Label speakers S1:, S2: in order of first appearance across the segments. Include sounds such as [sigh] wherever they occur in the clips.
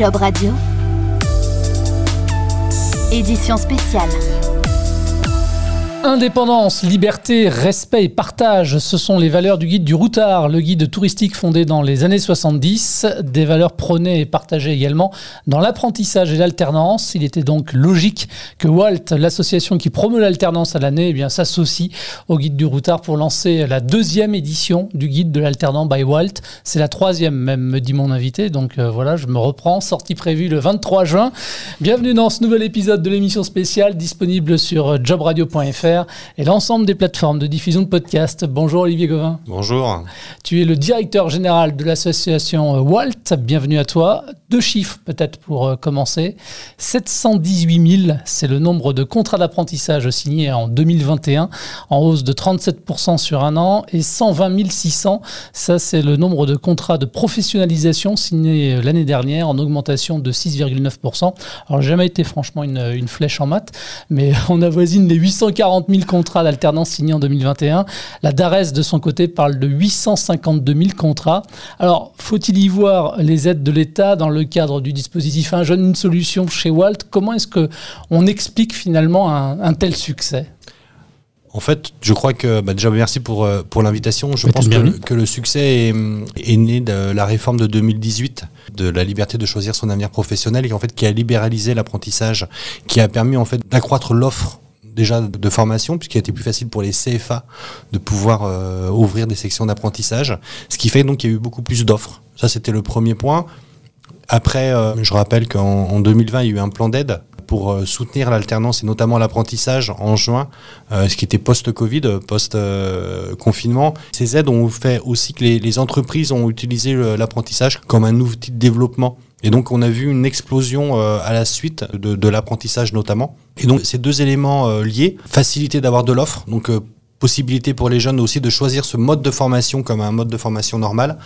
S1: Job Radio. Édition spéciale.
S2: Indépendance, liberté, respect et partage, ce sont les valeurs du guide du routard, le guide touristique fondé dans les années 70, des valeurs prônées et partagées également dans l'apprentissage et l'alternance. Il était donc logique que Walt, l'association qui promeut l'alternance à l'année, eh s'associe au guide du routard pour lancer la deuxième édition du guide de l'alternant by Walt. C'est la troisième même, me dit mon invité. Donc euh, voilà, je me reprends. Sortie prévue le 23 juin. Bienvenue dans ce nouvel épisode de l'émission spéciale disponible sur jobradio.fr et l'ensemble des plateformes de diffusion de podcasts. Bonjour Olivier Gauvin.
S3: Bonjour.
S2: Tu es le directeur général de l'association Walt. Bienvenue à toi. Deux chiffres peut-être pour euh, commencer. 718 000, c'est le nombre de contrats d'apprentissage signés en 2021, en hausse de 37% sur un an, et 120 600, ça c'est le nombre de contrats de professionnalisation signés euh, l'année dernière, en augmentation de 6,9%. Alors jamais été franchement une, une flèche en maths, mais [laughs] on avoisine les 840 000 contrats d'alternance signés en 2021. La DARES, de son côté, parle de 852 000 contrats. Alors, faut-il y voir les aides de l'État dans le cadre du dispositif Un jeune, une solution chez Walt? Comment est-ce qu'on explique finalement un, tel succès?
S3: En fait, je crois que bah, déjà merci pour euh, pour l'invitation. Je pense que le, que le, succès est, est, né de la réforme de 2018 de la liberté de choisir son avenir professionnel et en fait qui a libéralisé l'apprentissage, qui a permis en fait d'accroître l'offre déjà de formation, puisqu'il a été plus facile pour les CFA de pouvoir euh, ouvrir des sections d'apprentissage, ce qui fait donc qu'il y a eu beaucoup plus d'offres. Ça, c'était le premier point. Après, euh, je rappelle qu'en 2020, il y a eu un plan d'aide pour euh, soutenir l'alternance et notamment l'apprentissage en juin, ce qui était post-Covid, post-confinement. Ces aides ont fait aussi que les, les entreprises ont utilisé l'apprentissage comme un outil de développement et donc on a vu une explosion euh, à la suite de, de l'apprentissage notamment. Et donc ces deux éléments euh, liés, facilité d'avoir de l'offre, donc euh, possibilité pour les jeunes aussi de choisir ce mode de formation comme un mode de formation normal.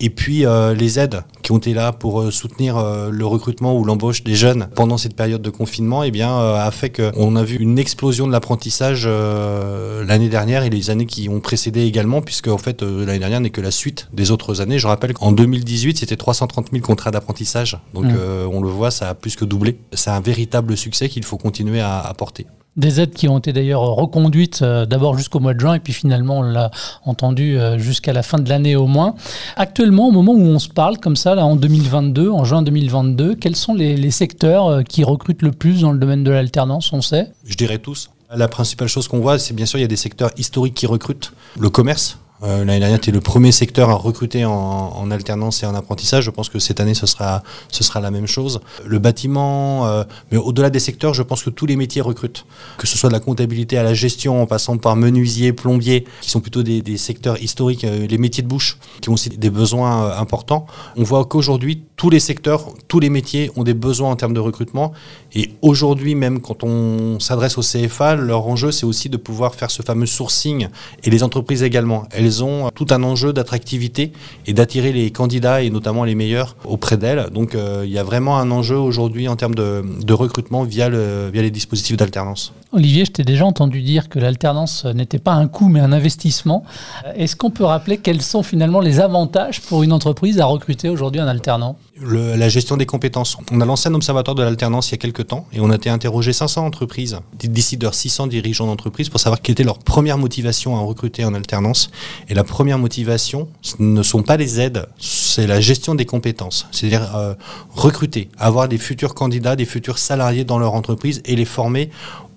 S3: Et puis euh, les aides qui ont été là pour euh, soutenir euh, le recrutement ou l'embauche des jeunes pendant cette période de confinement, eh bien, a fait qu'on a vu une explosion de l'apprentissage l'année dernière et les années qui ont précédé également, puisque en fait l'année dernière n'est que la suite des autres années. Je rappelle qu'en 2018, c'était 330 000 contrats d'apprentissage. Donc mmh. on le voit, ça a plus que doublé. C'est un véritable succès qu'il faut continuer à, à porter.
S2: Des aides qui ont été d'ailleurs reconduites euh, d'abord jusqu'au mois de juin et puis finalement on l'a entendu euh, jusqu'à la fin de l'année au moins. Actuellement, au moment où on se parle comme ça, là en 2022, en juin 2022, quels sont les, secteurs euh, qui recrutent le plus dans le domaine de l'alternance, on sait?
S3: Je dirais tous. La principale chose qu'on voit, c'est bien sûr il y a des secteurs historiques qui recrutent. Le commerce, euh, L'année dernière, tu es le premier secteur à recruter en, alternance et en apprentissage. Je pense que cette année, ce sera, ce sera la même chose. Le bâtiment, euh, mais au-delà des secteurs, je pense que tous les métiers recrutent. Que ce soit de la comptabilité à la gestion, en passant par menuisier, plombier, qui sont plutôt des, secteurs historiques, euh, les métiers de bouche, qui ont aussi des besoins euh, importants. On voit qu'aujourd'hui, tous les secteurs, tous les métiers ont des besoins en termes de recrutement. Et aujourd'hui, même quand on s'adresse au CFA, leur enjeu, c'est aussi de pouvoir faire ce fameux sourcing, et les entreprises également. Ont tout un enjeu d'attractivité et d'attirer les candidats et notamment les meilleurs auprès d'elles. Donc euh, il y a vraiment un enjeu aujourd'hui en termes de, recrutement via, via les dispositifs d'alternance.
S2: Olivier, je t'ai déjà entendu dire que l'alternance n'était pas un coût mais un investissement. Est-ce qu'on peut rappeler quels sont finalement les avantages pour une entreprise à recruter aujourd'hui un alternant?
S3: La gestion des compétences. On a lancé un observatoire de l'alternance il y a quelques temps et on a été interrogé 500 entreprises, décideurs 600 dirigeants d'entreprises pour savoir quelle était leur première motivation à recruter en alternance. Et la première motivation, ce ne sont pas les aides, c'est la gestion des compétences. C'est-à-dire euh, recruter, avoir des futurs candidats, des futurs salariés dans leur entreprise et les former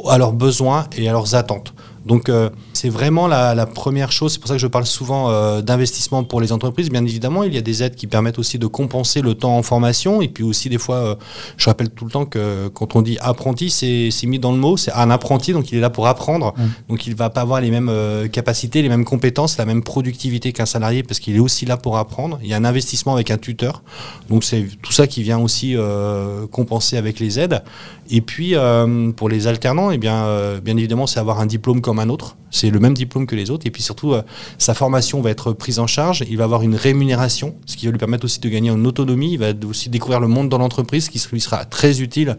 S3: à leurs besoins et à leurs attentes. Donc euh, c'est vraiment la, la, première chose, c'est pour ça que je parle souvent euh, d'investissement pour les entreprises. Bien évidemment, il y a des aides qui permettent aussi de compenser le temps en formation et puis aussi des fois, euh, je rappelle tout le temps que quand on dit apprenti, c'est mis dans le mot, c'est un apprenti, donc il est là pour apprendre, mmh. donc il va pas avoir les mêmes capacités, les mêmes compétences, la même productivité qu'un salarié parce qu'il est aussi là pour apprendre. Il y a un investissement avec un tuteur, donc c'est tout ça qui vient aussi compenser avec les aides. Et puis pour les alternants, et eh bien, bien évidemment, c'est avoir un diplôme comme un autre c'est le même diplôme que les autres. Et puis surtout, euh, sa formation va être prise en charge. Il va avoir une rémunération, ce qui va lui permettre aussi de gagner en autonomie. Il va aussi découvrir le monde dans l'entreprise, qui lui sera très utile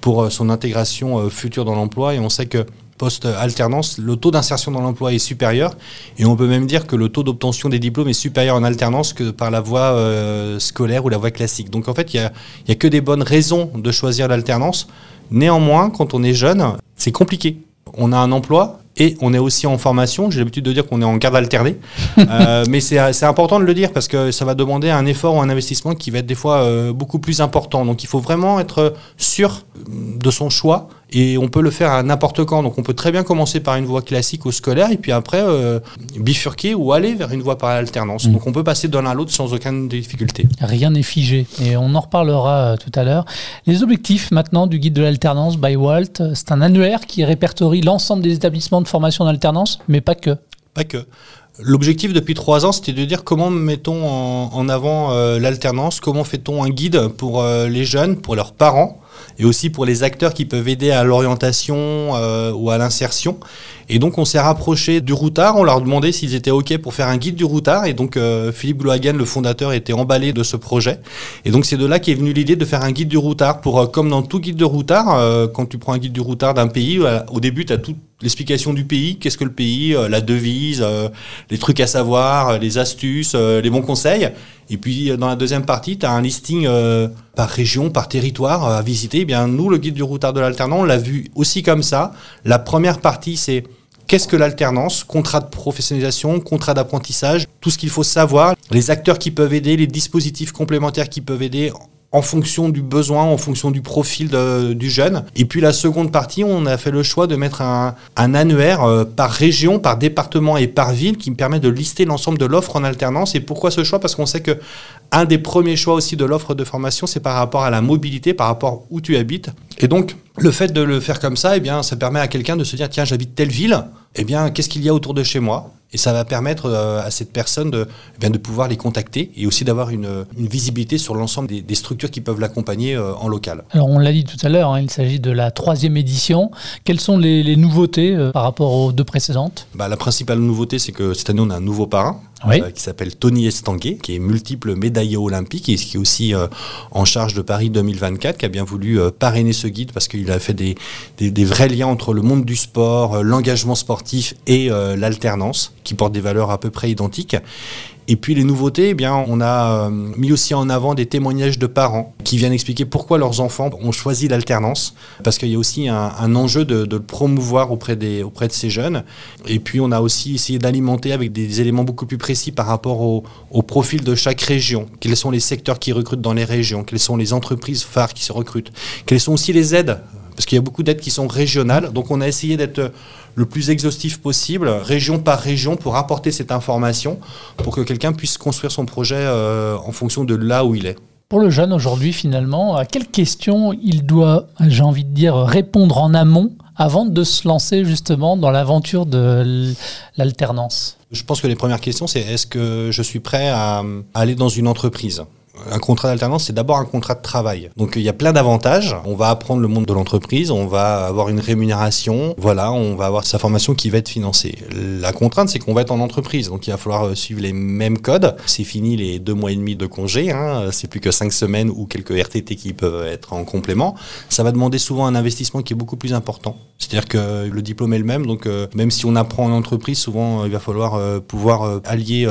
S3: pour euh, son intégration euh, future dans l'emploi. Et on sait que post-alternance, le taux d'insertion dans l'emploi est supérieur. Et on peut même dire que le taux d'obtention des diplômes est supérieur en alternance que par la voie scolaire ou la voie classique. Donc en fait, il n'y a, a que des bonnes raisons de choisir l'alternance. Néanmoins, quand on est jeune, c'est compliqué. On a un emploi, et on est aussi en formation. J'ai l'habitude de dire qu'on est en garde alternée. [laughs] euh, mais c'est important de le dire parce que ça va demander un effort ou un investissement qui va être des fois euh, beaucoup plus important. Donc il faut vraiment être sûr de son choix et on peut le faire à n'importe quand. Donc on peut très bien commencer par une voie classique ou scolaire et puis après euh, bifurquer ou aller vers une voie par alternance. Mm. Donc on peut passer d'un à l'autre sans aucune difficulté.
S2: Rien n'est figé et on en reparlera euh, tout à l'heure. Les objectifs maintenant du guide de l'alternance by Walt, c'est un annuaire qui répertorie l'ensemble des établissements de formation d'alternance, mais pas que.
S3: Pas que. L'objectif depuis trois ans, c'était de dire comment mettons en, avant euh, l'alternance, comment fait-on un guide pour les jeunes, pour leurs parents, et aussi pour les acteurs qui peuvent aider à l'orientation euh, ou à l'insertion. Et donc on s'est rapproché du routard, on leur demandait s'ils étaient OK pour faire un guide du routard. Et donc euh, Philippe Glohagen, le fondateur, était emballé de ce projet. Et donc c'est de là qu'est venue l'idée de faire un guide du routard. Pour, euh, comme dans tout guide de routard, quand tu prends un guide du routard d'un pays, au début tu as toute l'explication du pays, qu'est-ce que le pays, la devise, les trucs à savoir, les astuces, les bons conseils. Et puis dans la deuxième partie, tu as un listing par région, par territoire à visiter. Eh bien, nous, le guide du routard de l'alternant, on l'a vu aussi comme ça. La première partie, c'est qu'est-ce que l'alternance, contrat de professionnalisation, contrat d'apprentissage, tout ce qu'il faut savoir, les acteurs qui peuvent aider, les dispositifs complémentaires qui peuvent aider en fonction du besoin, en fonction du profil du jeune. Et puis la seconde partie, on a fait le choix de mettre un, annuaire euh, par région, par département et par ville qui me permet de lister l'ensemble de l'offre en alternance. Et pourquoi ce choix? Parce qu'on sait que un des premiers choix aussi de l'offre de formation, c'est par rapport à la mobilité, par rapport où tu habites. Et donc, le fait de le faire comme ça, eh bien, ça permet à quelqu'un de se dire, tiens, j'habite telle ville, eh bien, qu'est-ce qu'il y a autour de chez moi? Et ça va permettre euh, à cette personne de, eh de pouvoir les contacter et aussi d'avoir une, une, visibilité sur l'ensemble des, des, structures qui peuvent l'accompagner euh, en local.
S2: Alors on l'a dit tout à l'heure, hein, il s'agit de la troisième édition. Quelles sont les, les nouveautés euh, par rapport aux deux précédentes?
S3: Bah, La principale nouveauté, c'est que cette année, on a un nouveau parrain. Qui s'appelle Tony Estanguet, qui est multiple médaillé olympique et qui est aussi en charge de Paris 2024, qui a bien voulu parrainer ce guide parce qu'il a fait des, des, des, vrais liens entre le monde du sport, l'engagement sportif et l'alternance qui portent des valeurs à peu près identiques. Et puis les nouveautés, eh bien, on a euh, mis aussi en avant des témoignages de parents qui viennent expliquer pourquoi leurs enfants ont choisi l'alternance, parce qu'il y a aussi un, enjeu de, le promouvoir auprès, des, auprès de ces jeunes. Et puis on a aussi essayé d'alimenter avec des éléments beaucoup plus précis par rapport au, au, profil de chaque région. Quels sont les secteurs qui recrutent dans les régions? Quelles sont les entreprises phares qui se recrutent? Quelles sont aussi les aides Parce qu'il y a beaucoup d'aides qui sont régionales. Donc on a essayé d'être le plus exhaustif possible, région par région, pour apporter cette information, pour que quelqu'un puisse construire son projet euh, en fonction de là où il est.
S2: Pour le jeune aujourd'hui, finalement, à quelles questions il doit, j'ai envie de dire, répondre en amont avant de se lancer justement dans l'aventure de l'alternance?
S3: Je pense que les premières questions, c'est est-ce que je suis prêt à aller dans une entreprise? Un contrat d'alternance, c'est d'abord un contrat de travail. Donc il y a plein d'avantages. On va apprendre le monde de l'entreprise, on va avoir une rémunération, voilà, on va avoir sa formation qui va être financée. La contrainte, c'est qu'on va être en entreprise, donc il va falloir euh, suivre les mêmes codes. C'est fini les deux mois et demi de congé, hein. c'est plus que cinq semaines ou quelques RTT qui peuvent être en complément. Ça va demander souvent un investissement qui est beaucoup plus important. C'est-à-dire que le diplôme est le même, donc euh, même si on apprend en entreprise, souvent euh, il va falloir pouvoir allier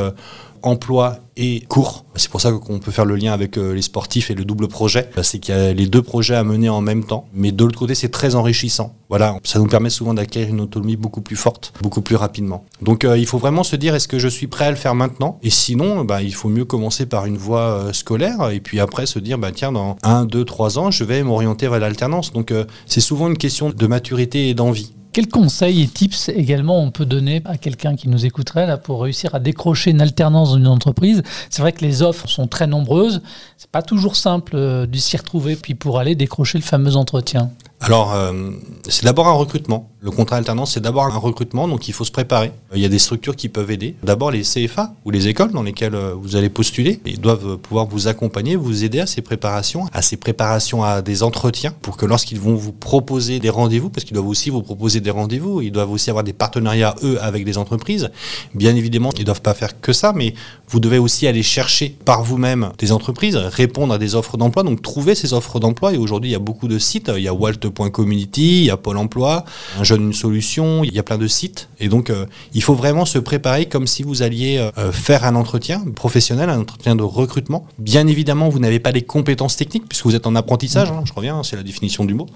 S3: emploi et cours. C'est pour ça qu'on peut faire le lien avec euh, les sportifs et le double projet. C'est qu'il y a les deux projets à mener en même temps. Mais de l'autre côté, c'est très enrichissant. Voilà, ça nous permet souvent d'acquérir une autonomie beaucoup plus forte, beaucoup plus rapidement. Donc euh, il faut vraiment se dire, est-ce que je suis prêt à le faire maintenant? Et sinon, bah, il faut mieux commencer par une voie euh, scolaire et puis après se dire, bah, tiens, dans 1, 2, 3 ans, je vais m'orienter vers l'alternance. Donc c'est souvent une question de maturité et d'envie.
S2: Quels conseils et tips également on peut donner à quelqu'un qui nous écouterait là pour réussir à décrocher une alternance dans une entreprise? C'est vrai que les offres sont très nombreuses. C'est pas toujours simple euh, de s'y retrouver puis pour aller décrocher le fameux entretien.
S3: Alors, euh, c'est d'abord un recrutement. Le contrat alternance, c'est d'abord un recrutement, donc il faut se préparer. Il y a des structures qui peuvent aider. D'abord, les CFA ou les écoles dans lesquelles euh, vous allez postuler, ils doivent pouvoir vous accompagner, vous aider à ces préparations, à ces préparations à des entretiens, pour que lorsqu'ils vont vous proposer des rendez-vous, parce qu'ils doivent aussi vous proposer des rendez-vous, ils doivent aussi avoir des partenariats, eux, avec des entreprises. Bien évidemment, ils ne doivent pas faire que ça, mais vous devez aussi aller chercher par vous-même des entreprises, répondre à des offres d'emploi, donc trouver ces offres d'emploi. Et aujourd'hui, il y a beaucoup de sites. Il y a Walt.community, il y a Pôle emploi, un jeune une solution, il y a plein de sites. Et donc, euh, il faut vraiment se préparer comme si vous alliez euh, faire un entretien professionnel, un entretien de recrutement. Bien évidemment, vous n'avez pas les compétences techniques puisque vous êtes en apprentissage, hein, je reviens, c'est la définition du mot.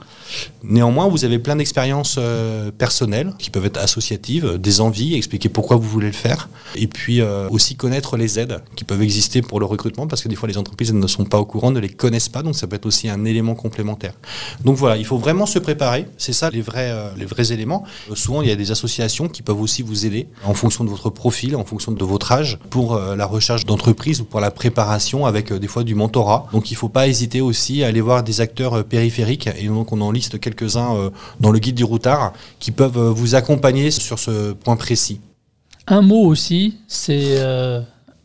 S3: Néanmoins, vous avez plein d'expériences euh, personnelles qui peuvent être associatives, des envies, expliquer pourquoi vous voulez le faire. Et puis aussi connaître les aides qui peuvent exister pour le recrutement parce que des fois, les entreprises ne sont pas au courant, ne les connaissent pas. Donc, ça peut être aussi un élément complémentaire. Donc voilà, il faut vraiment se préparer. C'est ça les vrais, les vrais éléments. Euh, souvent, il y a des associations qui peuvent aussi vous aider en fonction de votre profil, en fonction de votre âge, pour euh, la recherche d'entreprise ou pour la préparation avec euh, des fois du mentorat. Donc, il ne faut pas hésiter aussi à aller voir des acteurs périphériques. Et donc, on en liste quelques-uns dans le guide du routard qui peuvent vous accompagner sur ce point précis.
S2: Un mot aussi, c'est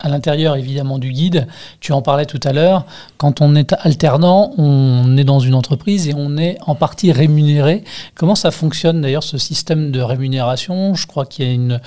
S2: à l'intérieur évidemment du guide. Tu en parlais tout à l'heure. Quand on est alternant, on est dans une entreprise et on est en partie rémunéré. Comment ça fonctionne d'ailleurs ce système de rémunération? Je crois qu'il y a une,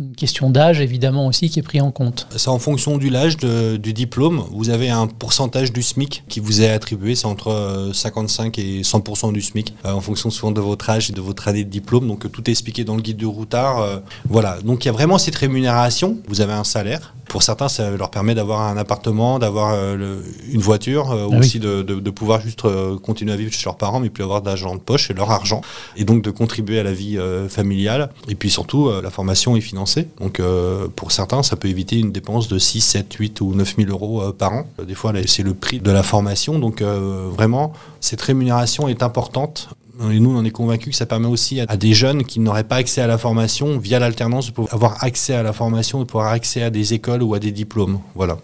S2: une question d'âge évidemment aussi qui est pris en compte.
S3: C'est en fonction du l'âge du diplôme. Vous avez un pourcentage du SMIC qui vous est attribué, c'est entre 55 euh, et 100% du SMIC, euh, en fonction souvent de votre âge et de votre année de diplôme. Donc tout est expliqué dans le guide du routard. Euh, voilà, donc il y a vraiment cette rémunération. Vous avez un salaire. Pour certains, ça leur permet d'avoir un appartement, d'avoir une voiture, ah aussi de, de, pouvoir juste continuer à vivre chez leurs parents, mais puis avoir d'argent de poche et leur argent, et donc de contribuer à la vie familiale. Et puis surtout, la formation est financée donc euh, pour certains, ça peut éviter une dépense de 6, 7, 8 ou 9 000 euros euh, par an. Des fois, c'est le prix de la formation. Donc euh, vraiment, cette rémunération est importante. Et nous, on est convaincus que ça permet aussi à, des jeunes qui n'auraient pas accès à la formation via l'alternance de pouvoir avoir accès à la formation, de pouvoir accès à des écoles ou à des diplômes. Voilà.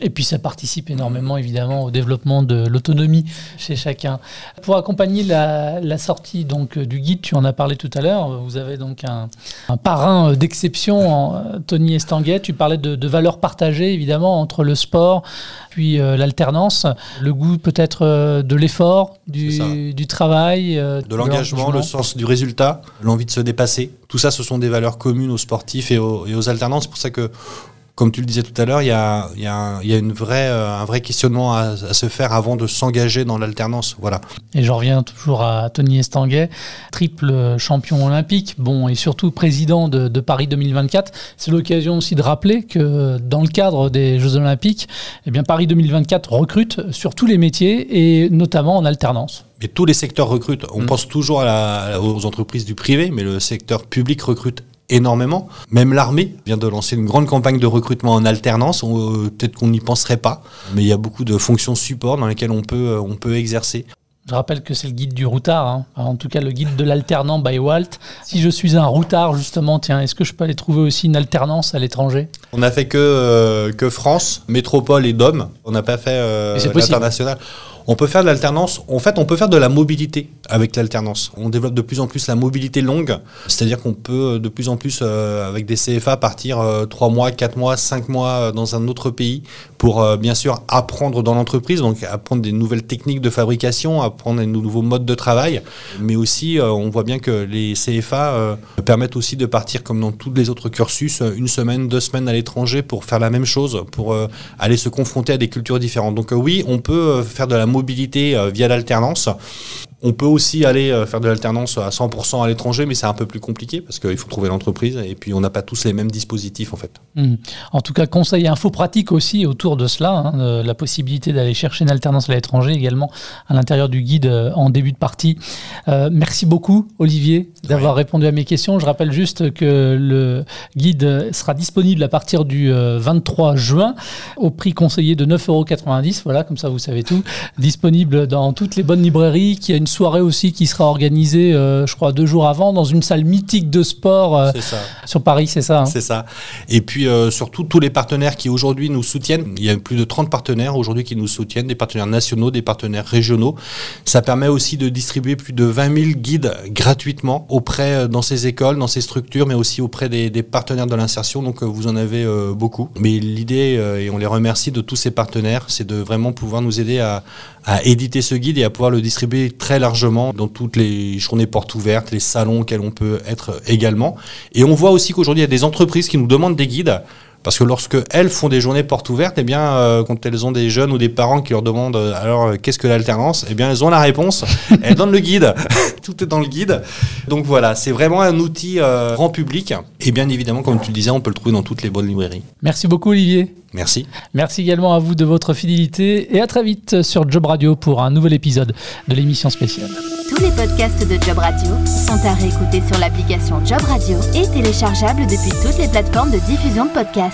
S2: Et puis ça participe énormément évidemment au développement de l'autonomie chez chacun. Pour accompagner la, sortie donc du guide, tu en as parlé tout à l'heure, vous avez donc un, parrain d'exception, Tony Estanguet. Tu parlais de, valeurs partagées évidemment entre le sport puis euh, l'alternance, le goût peut-être euh, de l'effort, du, travail,
S3: euh, de l'engagement, le sens du résultat, l'envie de se dépasser. Tout ça, ce sont des valeurs communes aux sportifs et aux, et aux alternances. C'est pour ça que comme tu le disais tout à l'heure, il y a, une vraie, euh, un vrai questionnement à, se faire avant de s'engager dans l'alternance. Voilà.
S2: Et je reviens toujours à Tony Estanguet, triple champion olympique, bon, et surtout président de, Paris 2024. C'est l'occasion aussi de rappeler que dans le cadre des Jeux olympiques, eh bien, Paris 2024 recrute sur tous les métiers et notamment en alternance.
S3: Mais tous les secteurs recrutent. On mm. pense toujours aux entreprises du privé, mais le secteur public recrute énormément. Même l'armée vient de lancer une grande campagne de recrutement en alternance. Euh, peut-être qu'on n'y penserait pas, mais il y a beaucoup de fonctions support dans lesquelles on peut, euh, on peut exercer.
S2: Je rappelle que c'est le guide du routard, hein. en tout cas le guide de l'alternant by Walt. Si je suis un routard, justement, tiens, est-ce que je peux aller trouver aussi une alternance à l'étranger?
S3: On n'a fait que, euh, que France, métropole et DOM. On n'a pas fait l'international. On peut faire de l'alternance. En fait, on peut faire de la mobilité avec l'alternance. On développe de plus en plus la mobilité longue, c'est-à-dire qu'on peut de plus en plus, euh, avec des CFA, partir 3 euh, mois, 4 mois, 5 mois euh, dans un autre pays pour, bien sûr, apprendre dans l'entreprise, donc apprendre des nouvelles techniques de fabrication, apprendre des nouveaux modes de travail. Mais aussi, on voit bien que les CFA permettent aussi de partir, comme dans tous les autres cursus, une semaine, deux semaines à l'étranger pour faire la même chose, pour aller se confronter à des cultures différentes. Donc oui, on peut faire de la mobilité mobilité euh, via l'alternance. On peut aussi aller euh, faire de l'alternance à 100% à l'étranger, mais c'est un peu plus compliqué parce qu'il faut trouver l'entreprise et puis on n'a pas tous les mêmes dispositifs en fait.
S2: Hmm. En tout cas, conseil et info pratique aussi autour de cela, hein, la possibilité d'aller chercher une alternance à l'étranger également à l'intérieur du guide euh, en début de partie. merci beaucoup Olivier d'avoir répondu à mes questions. Je rappelle juste que le guide sera disponible à partir du 23 juin au prix conseillé de 9,90 euros. Voilà, comme ça vous savez tout. Disponible dans toutes les bonnes librairies, qui a une soirée aussi qui sera organisée, je crois, deux jours avant, dans une salle mythique de sport sur Paris, c'est ça hein
S3: C'est ça. Et puis surtout tous les partenaires qui aujourd'hui nous soutiennent. Il y a plus de 30 partenaires aujourd'hui qui nous soutiennent, des partenaires nationaux, des partenaires régionaux. Ça permet aussi de distribuer plus de 20 000 guides gratuitement auprès dans ces écoles, dans ces structures, mais aussi auprès des, partenaires de l'insertion. Donc vous en avez beaucoup. Mais l'idée, et on les remercie de tous ces partenaires, c'est de vraiment pouvoir nous aider à, à éditer ce guide et à pouvoir le distribuer très largement dans toutes les journées portes ouvertes, les salons auxquels on peut être également. Et on voit aussi qu'aujourd'hui, il y a des entreprises qui nous demandent des guides parce que lorsque elles font des journées portes ouvertes, eh bien, euh, quand elles ont des jeunes ou des parents qui leur demandent euh, alors euh, qu'est-ce que l'alternance, eh bien, elles ont la réponse. [laughs] elles donnent le guide. [laughs] Tout est dans le guide. Donc voilà, c'est vraiment un outil grand public. Et bien évidemment, comme tu le disais, on peut le trouver dans toutes les bonnes librairies.
S2: Merci beaucoup, Olivier.
S3: Merci.
S2: Merci également à vous de votre fidélité et à très vite sur Job Radio pour un nouvel épisode de l'émission spéciale.
S1: Tous les podcasts de Job Radio sont à réécouter sur l'application Job Radio et téléchargeables depuis toutes les plateformes de diffusion de podcasts.